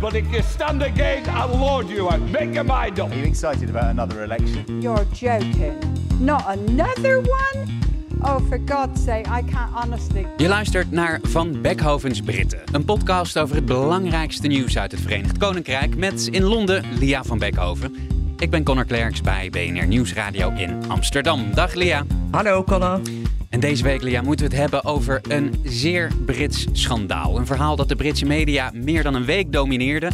But if you stand again, I'll lord you out. Make your mind up. Are you excited about another election? You're joking. Not another one? Oh, for God's sake, I can't honestly. Je luistert naar Van Beckhovens Britten, een podcast over het belangrijkste nieuws uit het Verenigd Koninkrijk met in Londen Lia van Beckhoven. Ik ben Connor Klerks bij BNR Nieuwsradio in Amsterdam. Dag Lia. Hallo Connor. En deze week, Lia, moeten we het hebben over een zeer Brits schandaal. Een verhaal dat de Britse media meer dan een week domineerde.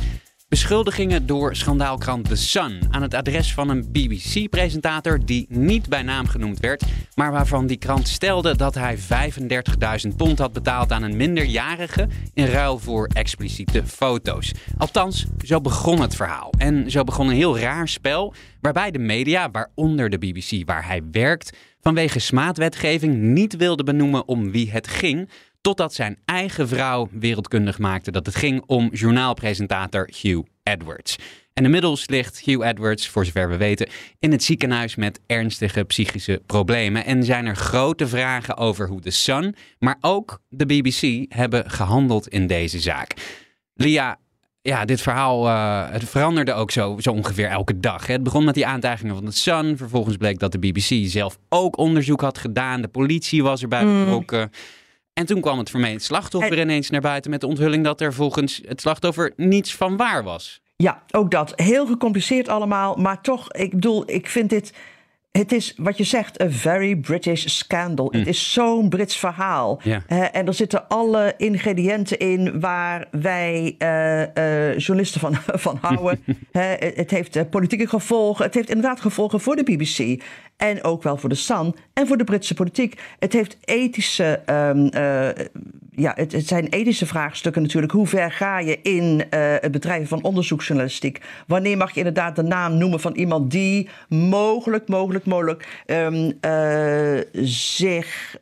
Beschuldigingen door schandaalkrant The Sun aan het adres van een BBC-presentator die niet bij naam genoemd werd, maar waarvan die krant stelde dat hij 35.000 pond had betaald aan een minderjarige in ruil voor expliciete foto's. Althans, zo begon het verhaal. En zo begon een heel raar spel waarbij de media, waaronder de BBC waar hij werkt, vanwege smaadwetgeving niet wilde benoemen om wie het ging, totdat zijn eigen vrouw wereldkundig maakte dat het ging om journaalpresentator Hugh Edwards. En inmiddels ligt Hugh Edwards, voor zover we weten, in het ziekenhuis met ernstige psychische problemen. En zijn er grote vragen over hoe de Sun, maar ook de BBC hebben gehandeld in deze zaak. Lia, ja, dit verhaal uh, het veranderde ook zo, zo ongeveer elke dag. Hè. Het begon met die aantijgingen van de Sun. Vervolgens bleek dat de BBC zelf ook onderzoek had gedaan. De politie was erbij betrokken. En toen kwam het vermeend slachtoffer ineens naar buiten met de onthulling dat er volgens het slachtoffer niets van waar was. Ja, ook dat. Heel gecompliceerd allemaal. Maar toch, ik bedoel, ik vind dit. Het is wat je zegt, een very British scandal. Het is zo'n Brits verhaal. En er zitten alle ingrediënten in waar wij eh, eh, journalisten van, van houden. Het heeft eh, politieke gevolgen. Het heeft inderdaad gevolgen voor de BBC. En ook wel voor de Sun en voor de Britse politiek. Het heeft ethische. eh, ja, het, het zijn ethische vraagstukken natuurlijk. Hoe ver ga je in eh, het bedrijven van onderzoeksjournalistiek? Wanneer mag je inderdaad de naam noemen van iemand die mogelijk, mogelijk, mogelijk eh, zich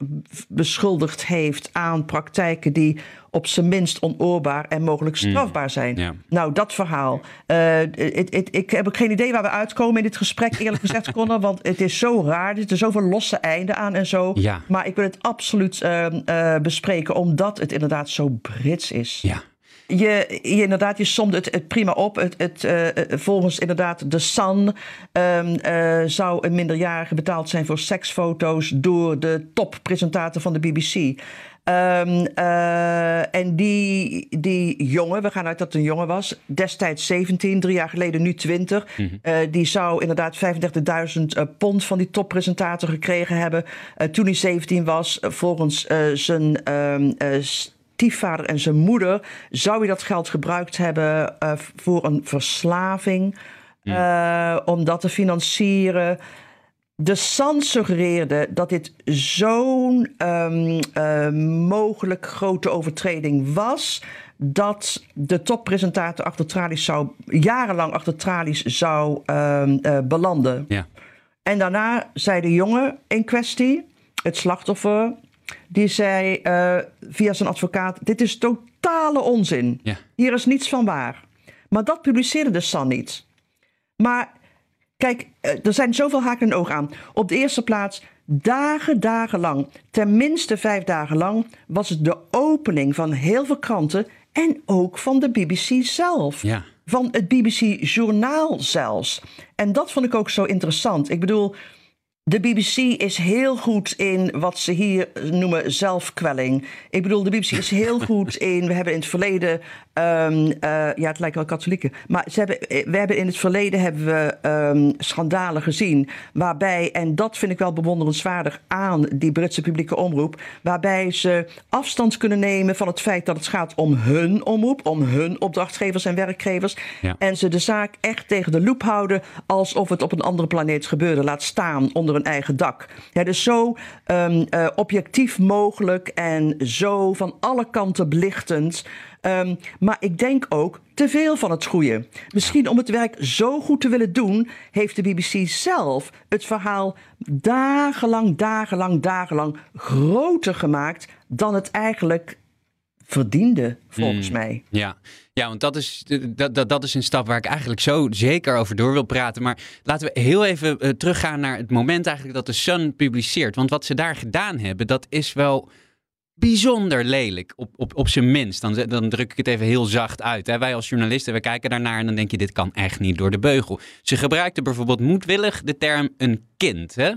beschuldigd heeft aan praktijken die op zijn minst onoorbaar en mogelijk strafbaar zijn? Nou, dat verhaal. Eh, ik heb ook geen idee waar we uitkomen in dit gesprek, eerlijk gezegd, Connor. Want het is zo raar. Er zitten zoveel losse einden aan en zo. Ja. Maar ik wil het absoluut ehm, eh, bespreken, omdat het inderdaad zo Brits is. Ja. Je, je, inderdaad, je somde het, het prima op. Het, het, eh, eh, volgens inderdaad de Sun ehm, eh, zou een minderjarige betaald zijn voor seksfoto's door de toppresentator van de BBC. Ehm, eh, en die, die jongen, we gaan uit dat een jongen was, destijds 17, drie jaar geleden nu 20. eh, die zou inderdaad 35.000 eh, pond van die toppresentator gekregen hebben. toen hij 17 was, volgens zijn eh, stiefvader en zijn moeder, zou hij dat geld gebruikt hebben voor een verslaving, eh, om dat te financieren. De Sun suggereerde dat dit zo'n ehm, eh, mogelijk grote overtreding was. Dat de toppresentator achter tralies zou, jarenlang achter tralies zou ehm, eh, belanden. Ja. En daarna zei de jongen in kwestie, het slachtoffer, die zei eh, via zijn advocaat: Dit is totale onzin. Ja. Hier is niets van waar. Maar dat publiceerde de Sun niet. Maar kijk, eh, er zijn zoveel haken en ogen aan. Op de eerste plaats, dagen, dagen lang, tenminste vijf dagen lang, was het de opening van heel veel kranten en ook van de BBC zelf. Ja. Van het BBC-journaal zelfs. En dat vond ik ook zo interessant. Ik bedoel, de BBC is heel goed in wat ze hier noemen zelfkwelling. Ik bedoel, de BBC is heel goed in. We hebben in het verleden. Ehm, eh, ja, het lijkt wel katholieken. Maar ze hebben, eh, we hebben in het verleden hebben we ehm, schandalen gezien. Waarbij, en dat vind ik wel bewonderenswaardig aan die Britse publieke omroep. Waarbij ze afstand kunnen nemen van het feit dat het gaat om hun omroep. Om hun opdrachtgevers en werkgevers. Ja. En ze de zaak echt tegen de loep houden. alsof het op een andere planeet gebeurde. Laat staan onder hun eigen dak. Ja, dus zo ehm, eh, objectief mogelijk en zo van alle kanten belichtend. Ehm, maar ik denk ook te veel van het goede. Misschien om het werk zo goed te willen doen, heeft de BBC zelf het verhaal dagenlang, dagenlang, dagenlang groter gemaakt dan het eigenlijk verdiende, volgens Hmm. mij. Ja. ja, want dat is, dat, dat, dat is een stap waar ik eigenlijk zo zeker over door wil praten. Maar laten we heel even eh, teruggaan naar het moment eigenlijk dat de Sun publiceert. Want wat ze daar gedaan hebben, dat is wel bijzonder lelijk, op, op, op zijn minst. Dan, dan druk ik het even heel zacht uit. Hè. Wij als journalisten, we kijken daarnaar en dan denk je, dit kan echt niet door de beugel. Ze gebruikten bijvoorbeeld moedwillig de term een kind. Hè?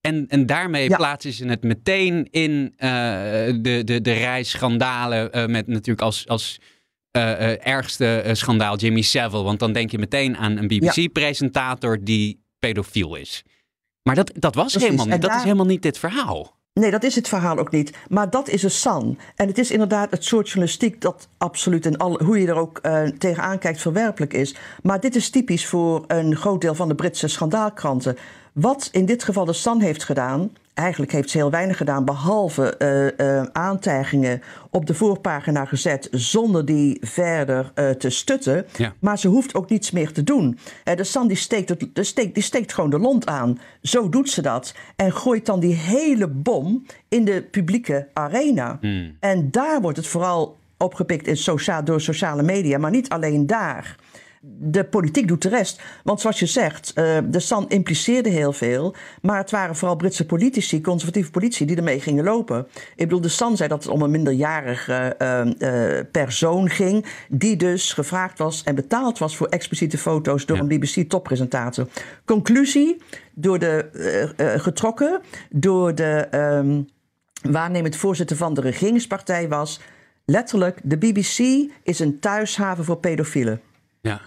En, en daarmee Ja. plaatsen ze het meteen in eh, de, de, de rij schandalen eh, met natuurlijk als... als eh, ergste schandaal Jimmy Savile. Want dan denk je meteen aan een BBC-presentator die pedofiel is. Maar dat, dat was Precies. helemaal niet. Dat is helemaal niet dit verhaal. Nee, dat is het verhaal ook niet. Maar dat is een san. En het is inderdaad het soort journalistiek dat absoluut in alle, hoe je er ook eh, tegenaan kijkt verwerpelijk is. Maar dit is typisch voor een groot deel van de Britse schandaalkranten. Wat in dit geval de Sun heeft gedaan, eigenlijk heeft ze heel weinig gedaan, behalve eh, eh, aantijgingen op de voorpagina gezet zonder die verder eh, te stutten. Ja. Maar ze hoeft ook niets meer te doen. De San die steekt, het, de steekt, die steekt gewoon de lont aan. Zo doet ze dat. En gooit dan die hele bom in de publieke arena. En daar wordt het vooral opgepikt in sociaal, door sociale media, maar niet alleen daar. De politiek doet de rest. Want zoals je zegt, eh, de San impliceerde heel veel. Maar het waren vooral Britse politici, conservatieve politici, die ermee gingen lopen. Ik bedoel, de San zei dat het om een minderjarige eh, eh, persoon ging. Die dus gevraagd was en betaald was voor expliciete foto's door Ja. een BBC-toppresentator. Conclusie, door de, getrokken door de ehm waarnemend voorzitter van de regeringspartij was. Letterlijk, de BBC is een thuishaven voor pedofielen. Ja.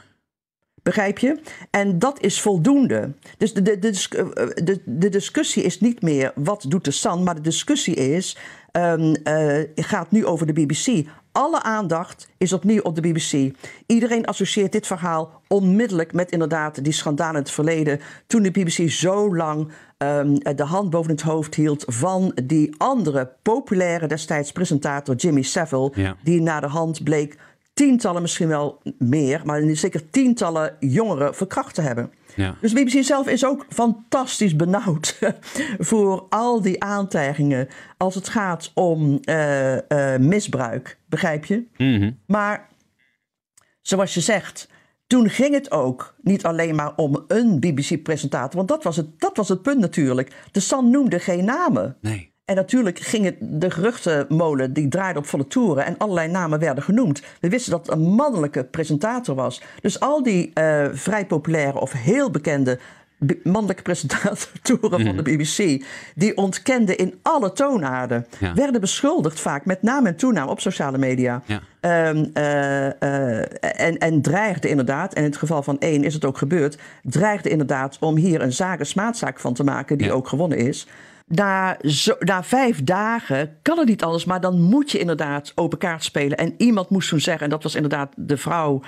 Begrijp je? En dat is voldoende. Dus de, de, de, eh, de, de discussie is niet meer wat doet de San, maar de discussie is, ehm, eh, gaat nu over de BBC. Alle aandacht is opnieuw op de BBC. Iedereen associeert dit verhaal onmiddellijk met inderdaad die schandalen in het verleden. Toen de BBC zo lang ehm, de hand boven het hoofd hield van die andere populaire destijds presentator Jimmy Savile. Ja. Die na de hand bleek tientallen, misschien wel meer, maar zeker tientallen jongeren verkracht te hebben. Ja. Dus BBC zelf is ook fantastisch benauwd voor al die aantijgingen als het gaat om eh, eh, misbruik, begrijp je? Mhm. Maar zoals je zegt, toen ging het ook niet alleen maar om een BBC-presentator, want dat was, het, dat was het punt natuurlijk. De San noemde geen namen. Nee. En natuurlijk ging het, de geruchtenmolen die draaide op volle toeren en allerlei namen werden genoemd. We wisten dat het een mannelijke presentator was. Dus al die eh, vrij populaire of heel bekende mannelijke presentatoren van de BBC, die ontkenden in alle toonaarden, Ja. werden beschuldigd vaak met naam en toenaam op sociale media. Ja. Ehm, eh, eh, en, en dreigde inderdaad, en in het geval van één is het ook gebeurd, dreigde inderdaad om hier een zaak, een smaadzaak van te maken, die Ja. ook gewonnen is. Na, zo, na vijf dagen kan het niet anders, maar dan moet je inderdaad open kaart spelen. En iemand moest toen zeggen, en dat was inderdaad de vrouw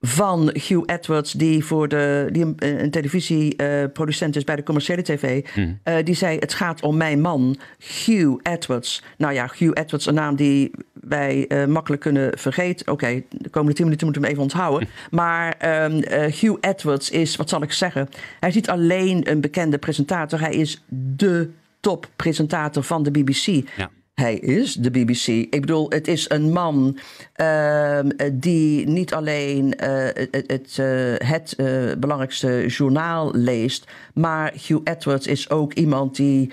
van Hugh Edwards, die, voor de, die een, een televisieproducent is bij de commerciële tv. eh, die zei: Het gaat om mijn man, Hugh Edwards. Nou ja, Hugh Edwards, een naam die wij eh, makkelijk kunnen vergeten. Oké, de komende tien minuten moeten we hem even onthouden. Maar ehm, eh, Hugh Edwards is, wat zal ik zeggen? Hij is niet alleen een bekende presentator, hij is de toppresentator van de BBC. Ja. Hij is de BBC. Ik bedoel, het is een man ehm, die niet alleen eh, het, het, eh, het eh, belangrijkste journaal leest, maar Hugh Edwards is ook iemand die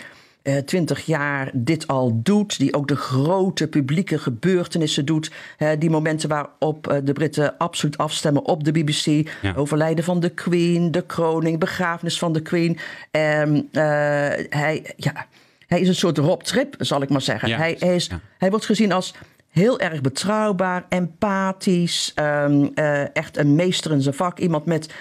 twintig jaar dit al doet, die ook de grote publieke gebeurtenissen doet, die momenten waarop eh, de Britten absoluut afstemmen op de BBC, Ja. overlijden van de Queen, de kroning, begrafenis van de Queen. Ehm, eh, hij, ja, hij is een soort Rob Trip, zal ik maar zeggen. Ja, hij, hij, is, ja. hij wordt gezien als heel erg betrouwbaar, empathisch, ehm, eh, echt een meester in zijn vak. Iemand met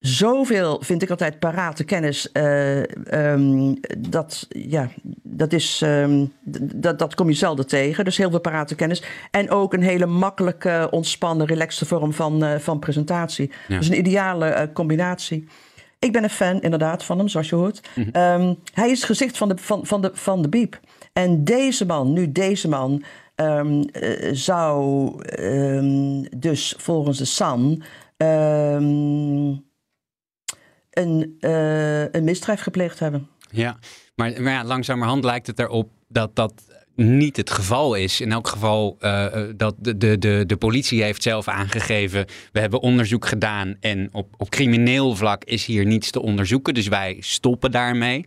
zoveel, vind ik altijd, parate kennis. eh, ehm, dat, ja, dat, is, ehm, dat, dat kom je zelden tegen. Dus heel veel parate kennis. En ook een hele makkelijke, ontspannen, relaxte vorm van, eh, van presentatie. Ja. Dus een ideale eh, combinatie. Ik ben een fan inderdaad van hem, zoals je hoort. Ehm, hij is het gezicht van de, van, van, de, van de Biep. En deze man, nu deze man, zou dus volgens de ehm, een, eh, een misdrijf gepleegd hebben. Ja, maar, maar ja, langzamerhand lijkt het erop dat dat niet het geval is. In elk geval uh, dat de, de, de, de politie heeft zelf aangegeven. We hebben onderzoek gedaan en op, op crimineel vlak is hier niets te onderzoeken. Dus wij stoppen daarmee.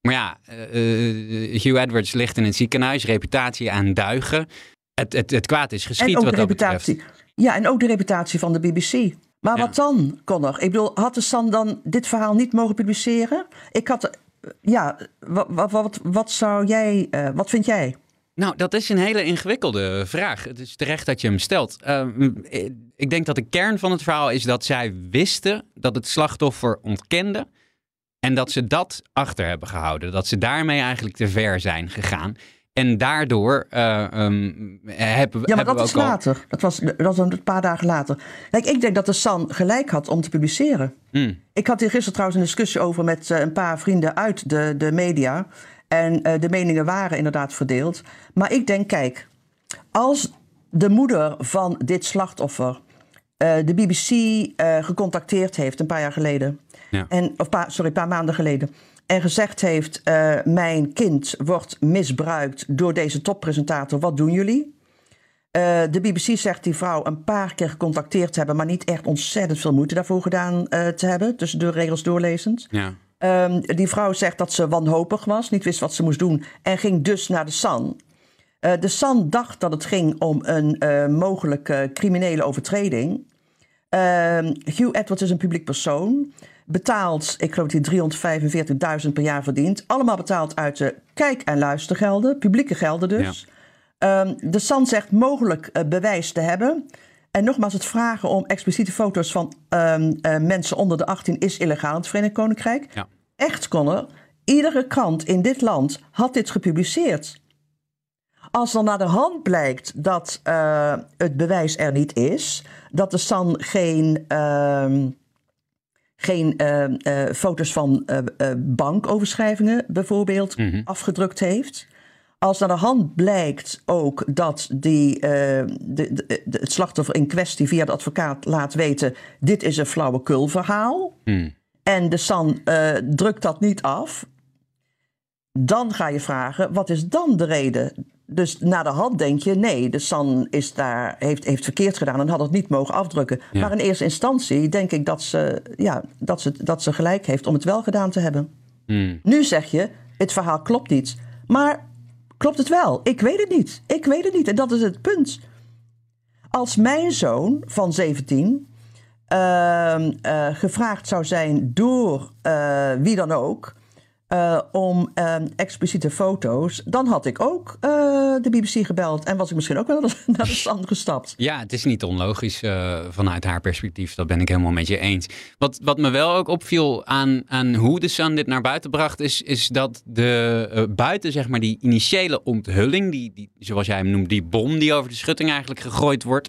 Maar ja, uh, Hugh Edwards ligt in een ziekenhuis, reputatie aan duigen. Het, het, het kwaad is geschied wat reputatie. betreft. Ja, en ook de reputatie van de BBC. Maar wat dan, Connor? Ik bedoel, had de San dan dit verhaal niet mogen publiceren? Ik had, ja, wat, wat, wat, zou jij, uh, wat vind jij? Nou, dat is een hele ingewikkelde vraag. Het is terecht dat je hem stelt. Uh, ik denk dat de kern van het verhaal is dat zij wisten dat het slachtoffer ontkende. En dat ze dat achter hebben gehouden. Dat ze daarmee eigenlijk te ver zijn gegaan. En daardoor uh, um, hebben, ja, maar dat is later. Dat was, dat was een paar dagen later. Kijk, ik denk dat de San gelijk had om te publiceren. Hmm. Ik had hier gisteren trouwens een discussie over met uh, een paar vrienden uit de, de media. En uh, de meningen waren inderdaad verdeeld. Maar ik denk, kijk, als de moeder van dit slachtoffer de BBC gecontacteerd heeft een paar jaar geleden. Ja. En, of paar, sorry, een paar maanden geleden en gezegd heeft: uh, Mijn kind wordt misbruikt door deze toppresentator, wat doen jullie? Uh, de BBC zegt die vrouw een paar keer gecontacteerd te hebben, maar niet echt ontzettend veel moeite daarvoor gedaan uh, te hebben, tussen de regels doorlezend. Ja. Um, die vrouw zegt dat ze wanhopig was, niet wist wat ze moest doen en ging dus naar de San. de San dacht dat het ging om een mogelijke criminele overtreding. Ehm, Hugh Edwards is een publiek persoon betaald, ik geloof dat hij 345.000 per jaar verdient. Allemaal betaald uit de kijk- en luistergelden, publieke gelden dus. Ehm, de SAN zegt mogelijk uh, bewijs te hebben. En nogmaals, het vragen om expliciete foto's van um, uh, mensen onder de 18 is illegaal in het Verenigd Koninkrijk. Ja. Echt, Connor, iedere krant in dit land had dit gepubliceerd. Als dan naar de hand blijkt dat uh, het bewijs er niet is, dat de SAN geen geen uh, uh, foto's van uh, bankoverschrijvingen bijvoorbeeld mm-hmm. afgedrukt heeft. Als naar de hand blijkt ook dat die, de, de, de, het slachtoffer in kwestie via de advocaat laat weten: dit is een flauwekulverhaal. Mm. En de SAN drukt dat niet af. Dan ga je vragen: wat is dan de reden dus na de hand denk je, nee, de San is daar, heeft, heeft verkeerd gedaan en had het niet mogen afdrukken. Maar in eerste instantie denk ik dat ze, ja, dat, ze, dat ze gelijk heeft om het wel gedaan te hebben. Hmm. Nu zeg je, het verhaal klopt niet. Maar klopt het wel? Ik weet het niet. Ik weet het niet. En dat is het punt. Als mijn zoon van 17 uh, uh, gevraagd zou zijn door uh, wie dan ook uh, om uh, expliciete foto's, dan had ik ook uh, de BBC gebeld en was ik misschien ook wel naar de, stand gestapt. Ja, het is niet onlogisch vanuit haar perspectief. Dat ben ik helemaal met je eens. Wat, wat me wel ook opviel aan, aan hoe de Sun dit naar buiten bracht, is, is dat de buiten zeg maar die initiële onthulling, die, die, zoals jij hem noemt, die bom die over de schutting eigenlijk gegooid wordt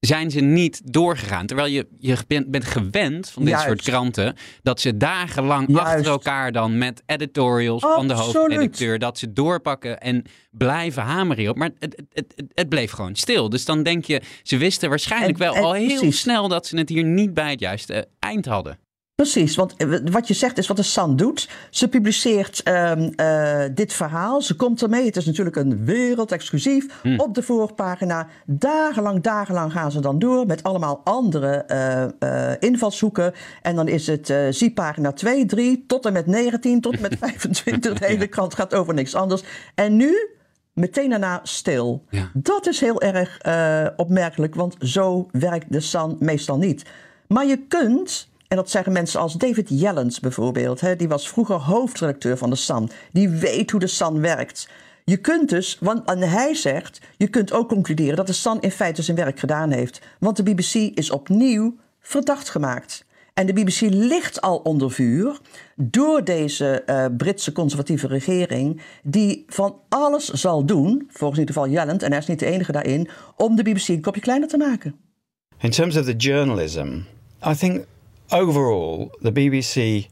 zijn ze niet doorgegaan. Terwijl je, je bent gewend van dit soort kranten dat ze dagenlang achter elkaar dan met editorials van de hoofdredacteur dat ze doorpakken en blijven hameren op. Maar het, het, het, het, bleef gewoon stil. Dus dan denk je, ze wisten waarschijnlijk wel al heel snel dat ze het hier niet bij het juiste eind hadden. Precies, want eh, wat je zegt is wat de San doet. Ze publiceert um, uh, dit verhaal, ze komt ermee. Het is natuurlijk een wereldexclusief hmm. op de voorpagina. Dagenlang, dagenlang gaan ze dan door met allemaal andere uh, invalshoeken. En dan is het zie pagina 2, 3 tot en met 19, tot en met 25. De hele krant gaat over niks anders. En nu meteen daarna stil. Ja. Dat is heel erg opmerkelijk, want zo werkt de San meestal niet. Maar je kunt en dat zeggen mensen als David Jellens bijvoorbeeld. Hè, die was vroeger hoofdredacteur van de Sun. Die weet hoe de Sun werkt. Je kunt dus, want, en hij zegt, je kunt ook concluderen dat de Sun in feite zijn werk gedaan heeft. Want de BBC is opnieuw verdacht gemaakt. En de BBC ligt al onder vuur door deze uh, Britse conservatieve regering, die van alles zal doen, volgens in ieder geval Jelland, en hij is niet de enige daarin, om de BBC een kopje kleiner te maken. In terms of the journalism, I think overall, the BBC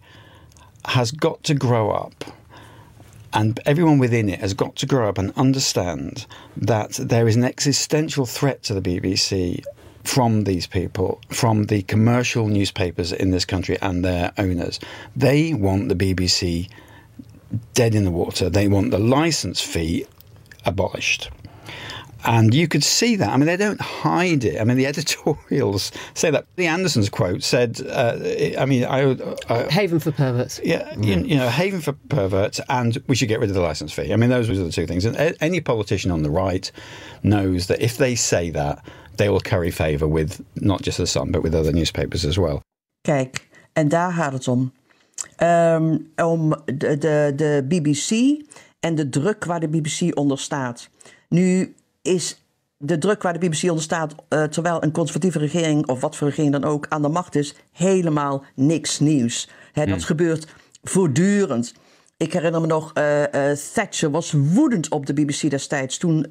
has got to grow up And everyone within it has got to grow up and understand that there is an existential threat to the BBC from these people, from the commercial newspapers in this country and their owners. They want the BBC dead in the water. They want the license fee abolished. And you could see that. I mean, they don't hide it. I mean, the editorials say that. The Andersons quote said, uh, I mean, I, uh, Haven for perverts. yeah, you, you know, haven for perverts, and we should get rid of the license fee. I mean, those are the two things. And a- any politician on the right knows that if they say that, they will curry favour with not just the Sun, but with other newspapers as well. Kijk, en daar gaat het om. Ehm, om de, de, de BBC en de druk waar de BBC onder staat. Nu is de druk waar de BBC onder staat, eh, terwijl een conservatieve regering, of wat voor regering dan ook, aan de macht is, helemaal niks nieuws. Dat gebeurt voortdurend. Ik herinner me nog, eh, eh, Thatcher was woedend op de BBC destijds toen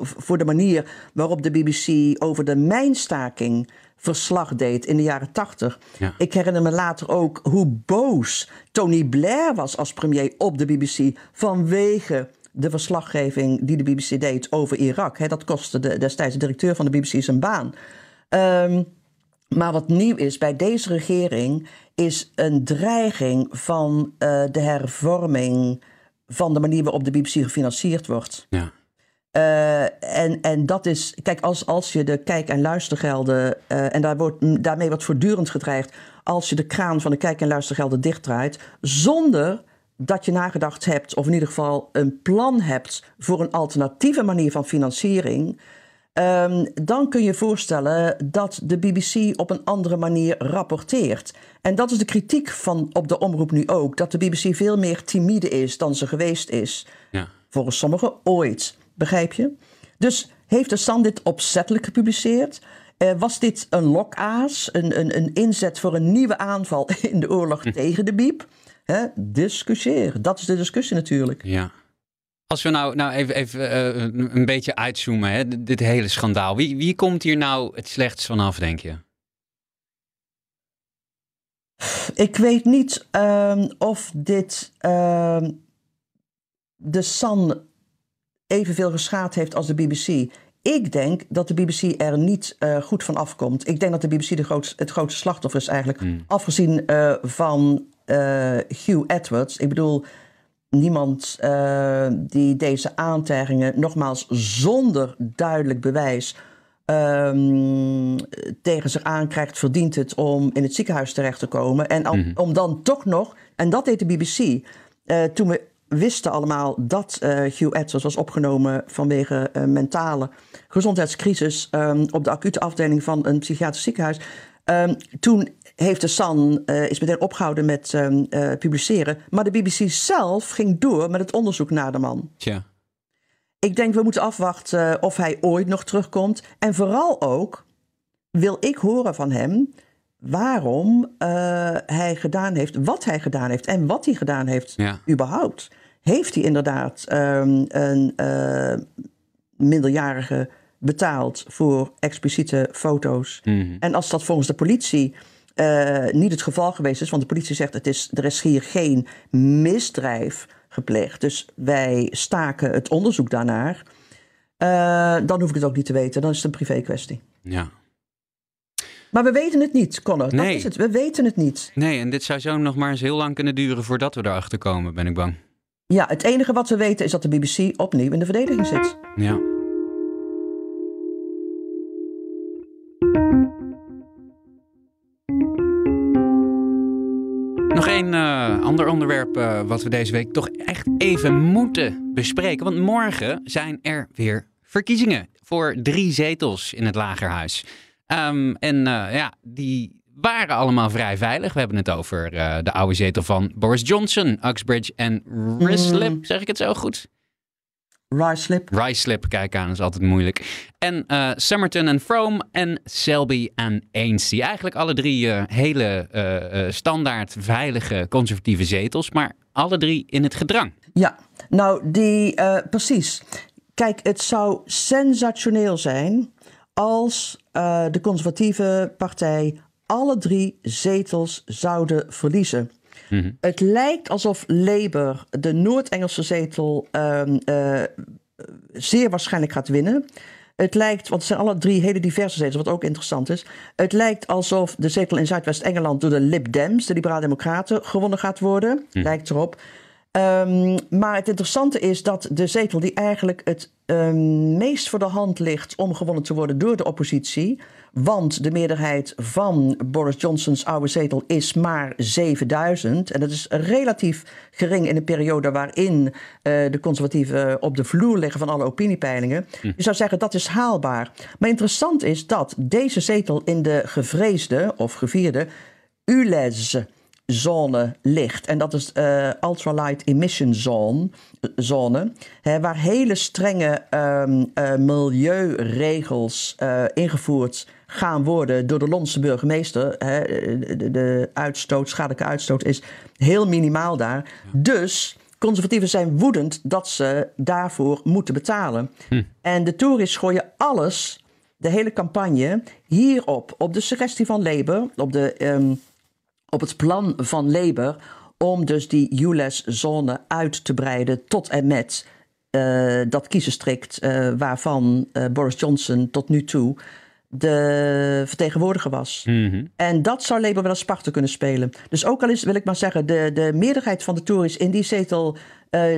voor de manier waarop de BBC over de mijnstaking verslag deed in de jaren tachtig. Ja. Ik herinner me later ook hoe boos Tony Blair was als premier op de BBC vanwege de verslaggeving die de BBC deed over Irak. Hè, dat kostte de, destijds de directeur van de BBC zijn baan. Ehm, maar wat nieuw is bij deze regering is een dreiging van eh, de hervorming van de manier waarop de BBC gefinancierd wordt. Ja. Eh, en, en dat is, kijk, als, als je de kijk- en luistergelden, eh, en daar wordt, daarmee wordt voortdurend gedreigd, als je de kraan van de kijk- en luistergelden dichtdraait, zonder dat je nagedacht hebt, of in ieder geval een plan hebt voor een alternatieve manier van financiering, Ehm, dan kun je voorstellen dat de BBC op een andere manier rapporteert. En dat is de kritiek van op de omroep nu ook. Dat de BBC veel meer timide is dan ze geweest is. Ja. Volgens sommigen ooit. Begrijp je? Dus heeft de San dit opzettelijk gepubliceerd? Eh, was dit een lokaas, een, een, een inzet voor een nieuwe aanval in de oorlog tegen de Biep? Hè? Discussieer. Dat is de discussie natuurlijk. Ja. Als we nou, nou even, even eh, een beetje uitzoomen, hè, dit- hele schandaal. Wie, wie komt hier nou het slechtst vanaf, denk je? Ik weet niet ehm, of dit ehm, de Sun evenveel geschaad heeft als de BBC. Ik denk dat de BBC er niet eh, goed van afkomt. Ik denk dat de BBC de grootste, het grootste slachtoffer is eigenlijk. Afgezien eh, van Hugh Edwards. Ik bedoel, niemand eh, die deze aantijgingen, nogmaals zonder duidelijk bewijs, ehm, tegen zich aankrijgt, verdient het om in het ziekenhuis terecht te komen. En om, om dan toch nog, en dat deed de BBC, eh, toen we wisten allemaal dat eh, Hugh Edwards was opgenomen vanwege een mentale gezondheidscrisis ehm, op de acute afdeling van een psychiatrisch ziekenhuis. Ehm, toen heeft de Sun eh, is meteen opgehouden met ehm, eh, publiceren. Maar de BBC zelf ging door met het onderzoek naar de man. Tja. Ik denk we moeten afwachten eh, of hij ooit nog terugkomt. En vooral ook wil ik horen van hem waarom hij gedaan heeft, wat hij gedaan heeft en wat hij gedaan heeft Ja. überhaupt. Heeft hij inderdaad ehm, een minderjarige betaald voor expliciete foto's? En als dat volgens de politie eh, niet het geval geweest is, want de politie zegt het is, er is hier geen misdrijf gepleegd, dus wij staken het onderzoek daarnaar, eh, dan hoef ik het ook niet te weten. Dan is het een privé kwestie. Ja. Maar we weten het niet, Connor. Dat Nee. is het. We weten het niet. Nee, en dit zou zo nog maar eens heel lang kunnen duren voordat we erachter komen, ben ik bang. Ja, het enige wat we weten is dat de BBC opnieuw in de verdediging zit. Ja. Een eh, ander onderwerp eh, wat we deze week toch echt even moeten bespreken. Want morgen zijn er weer verkiezingen voor drie zetels in het Lagerhuis. Ehm, en eh, ja, die waren allemaal vrij veilig. We hebben het over de oude zetel van Boris Johnson, Uxbridge en Rislip. Zeg ik het zo goed? Rislip. Rislip, kijk aan, is altijd moeilijk. En eh Somerton en Frome en Selby en Ainsty. Eigenlijk alle drie eh, hele eh, standaard veilige conservatieve zetels, maar alle drie in het gedrang. Ja, nou, die, precies. Kijk, het zou sensationeel zijn als de conservatieve partij alle drie zetels zouden verliezen. Mhm. Het lijkt alsof Labour de Noord-Engelse zetel ehm, eh, zeer waarschijnlijk gaat winnen. Het lijkt, want het zijn alle drie hele diverse zetels, wat ook interessant is. Het lijkt alsof de zetel in Zuidwest-Engeland door de Lib Dems, de Liberale Democraten, gewonnen gaat worden. Lijkt erop. Ehm, maar het interessante is dat de zetel die eigenlijk het ehm, meest voor de hand ligt om gewonnen te worden door de oppositie. Want de meerderheid van Boris Johnson's oude zetel is maar 7000. En dat is relatief gering in een periode waarin eh, de conservatieven op de vloer liggen van alle opiniepeilingen. Je zou zeggen dat is haalbaar. Maar interessant is dat deze zetel in de gevreesde of gevierde ULEZ zone ligt. En dat is uh, ultralight emission zone, zone hè, waar hele strenge um, uh, milieuregels uh, ingevoerd gaan worden door de Londense burgemeester. Hè, de, de, uitstoot, schadelijke uitstoot is heel minimaal daar. Dus conservatieven zijn woedend dat ze daarvoor moeten betalen. Hm. En de Tories gooien alles, de hele campagne, hierop. Op de suggestie van Labour, op de... Um, op het plan van Labour om dus die ULEZ-zone uit te breiden tot en met uh, dat kiezenstrikt uh, waarvan uh, Boris Johnson tot nu toe de vertegenwoordiger was. Mm -hmm. En dat zou Labour wel als parten kunnen spelen. Dus ook al is, wil ik maar zeggen, de, de meerderheid van de Tories in die zetel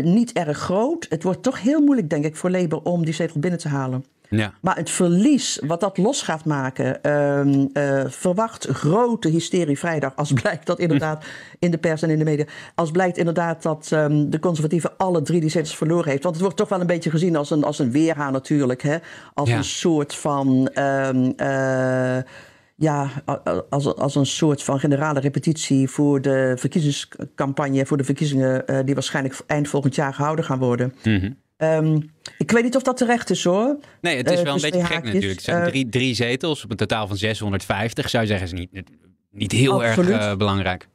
niet erg groot. Het wordt toch heel moeilijk, denk ik, voor Labour om die zetel binnen te halen. Ja. Maar het verlies wat dat los gaat maken, uh, uh, verwacht grote hysterie vrijdag. Als blijkt dat inderdaad in de pers en in de media. Als blijkt inderdaad dat um, de conservatieven alle drie die zetels verloren heeft. Want het wordt toch wel een beetje gezien als een, als een weerhaan natuurlijk. Hè? Als Ja. een soort van. Um, uh, ja, als, als een soort van generale repetitie voor de verkiezingscampagne, voor de verkiezingen uh, die waarschijnlijk eind volgend jaar gehouden gaan worden. Mhm. Um, ik weet niet of dat terecht is hoor. Nee, het is Eh, wel een dus beetje gek natuurlijk. Het zijn Eh, drie, drie zetels op een totaal van 650. Zou je zeggen, is niet, niet heel Absoluut. erg eh, belangrijk.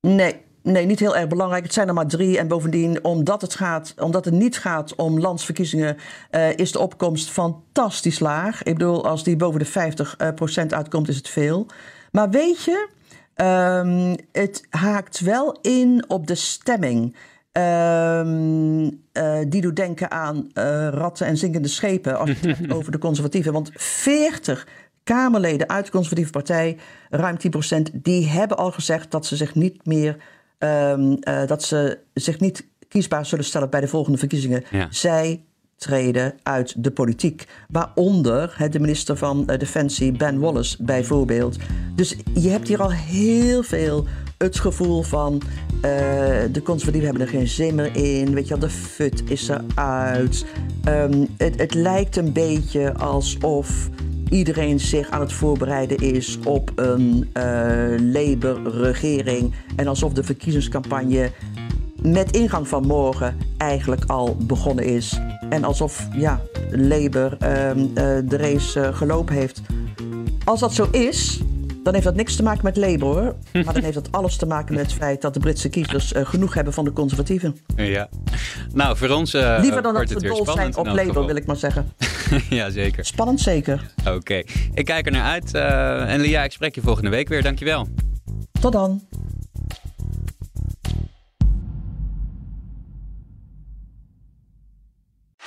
Nee, nee, niet heel erg belangrijk. Het zijn er maar drie. En bovendien, omdat het, gaat, omdat het niet gaat om landsverkiezingen, eh, is de opkomst fantastisch laag. Ik bedoel, als die boven de 50 eh, procent uitkomt, is het veel. Maar weet je, ehm, het haakt wel in op de stemming. Ehm, eh, die doet denken aan eh, ratten en zinkende schepen als je het hebt over de conservatieven. Want 40 Kamerleden uit de conservatieve partij, ruim 10%, die hebben al gezegd dat ze zich niet meer ehm, eh, dat ze zich niet kiesbaar zullen stellen bij de volgende verkiezingen. Ja. Zij treden uit de politiek. Waaronder hè, de minister van Defensie, Ben Wallace, bijvoorbeeld. Dus je hebt hier al heel veel het gevoel van... eh, de conservatieven hebben er geen zin meer in. Weet je wel, de fut is eruit. Ehm, het, het lijkt een beetje alsof iedereen zich aan het voorbereiden is op een eh, Labour-regering. En alsof de verkiezingscampagne met ingang van morgen eigenlijk al begonnen is. En alsof ja, Labour ehm, eh, de race gelopen heeft. Als dat zo is, dan heeft dat niks te maken met Labour hoor. Maar dan heeft dat alles te maken met het feit dat de Britse kiezers eh, genoeg hebben van de conservatieven. Ja. Nou, voor ons eh, Liever dan wordt dat het we weer dol zijn spannend. op Labour, wil ik maar zeggen. ja, zeker. Spannend zeker. Oké. Ik kijk er naar uit. eh, en Lia, ik spreek je volgende week weer. Dankjewel. Tot dan.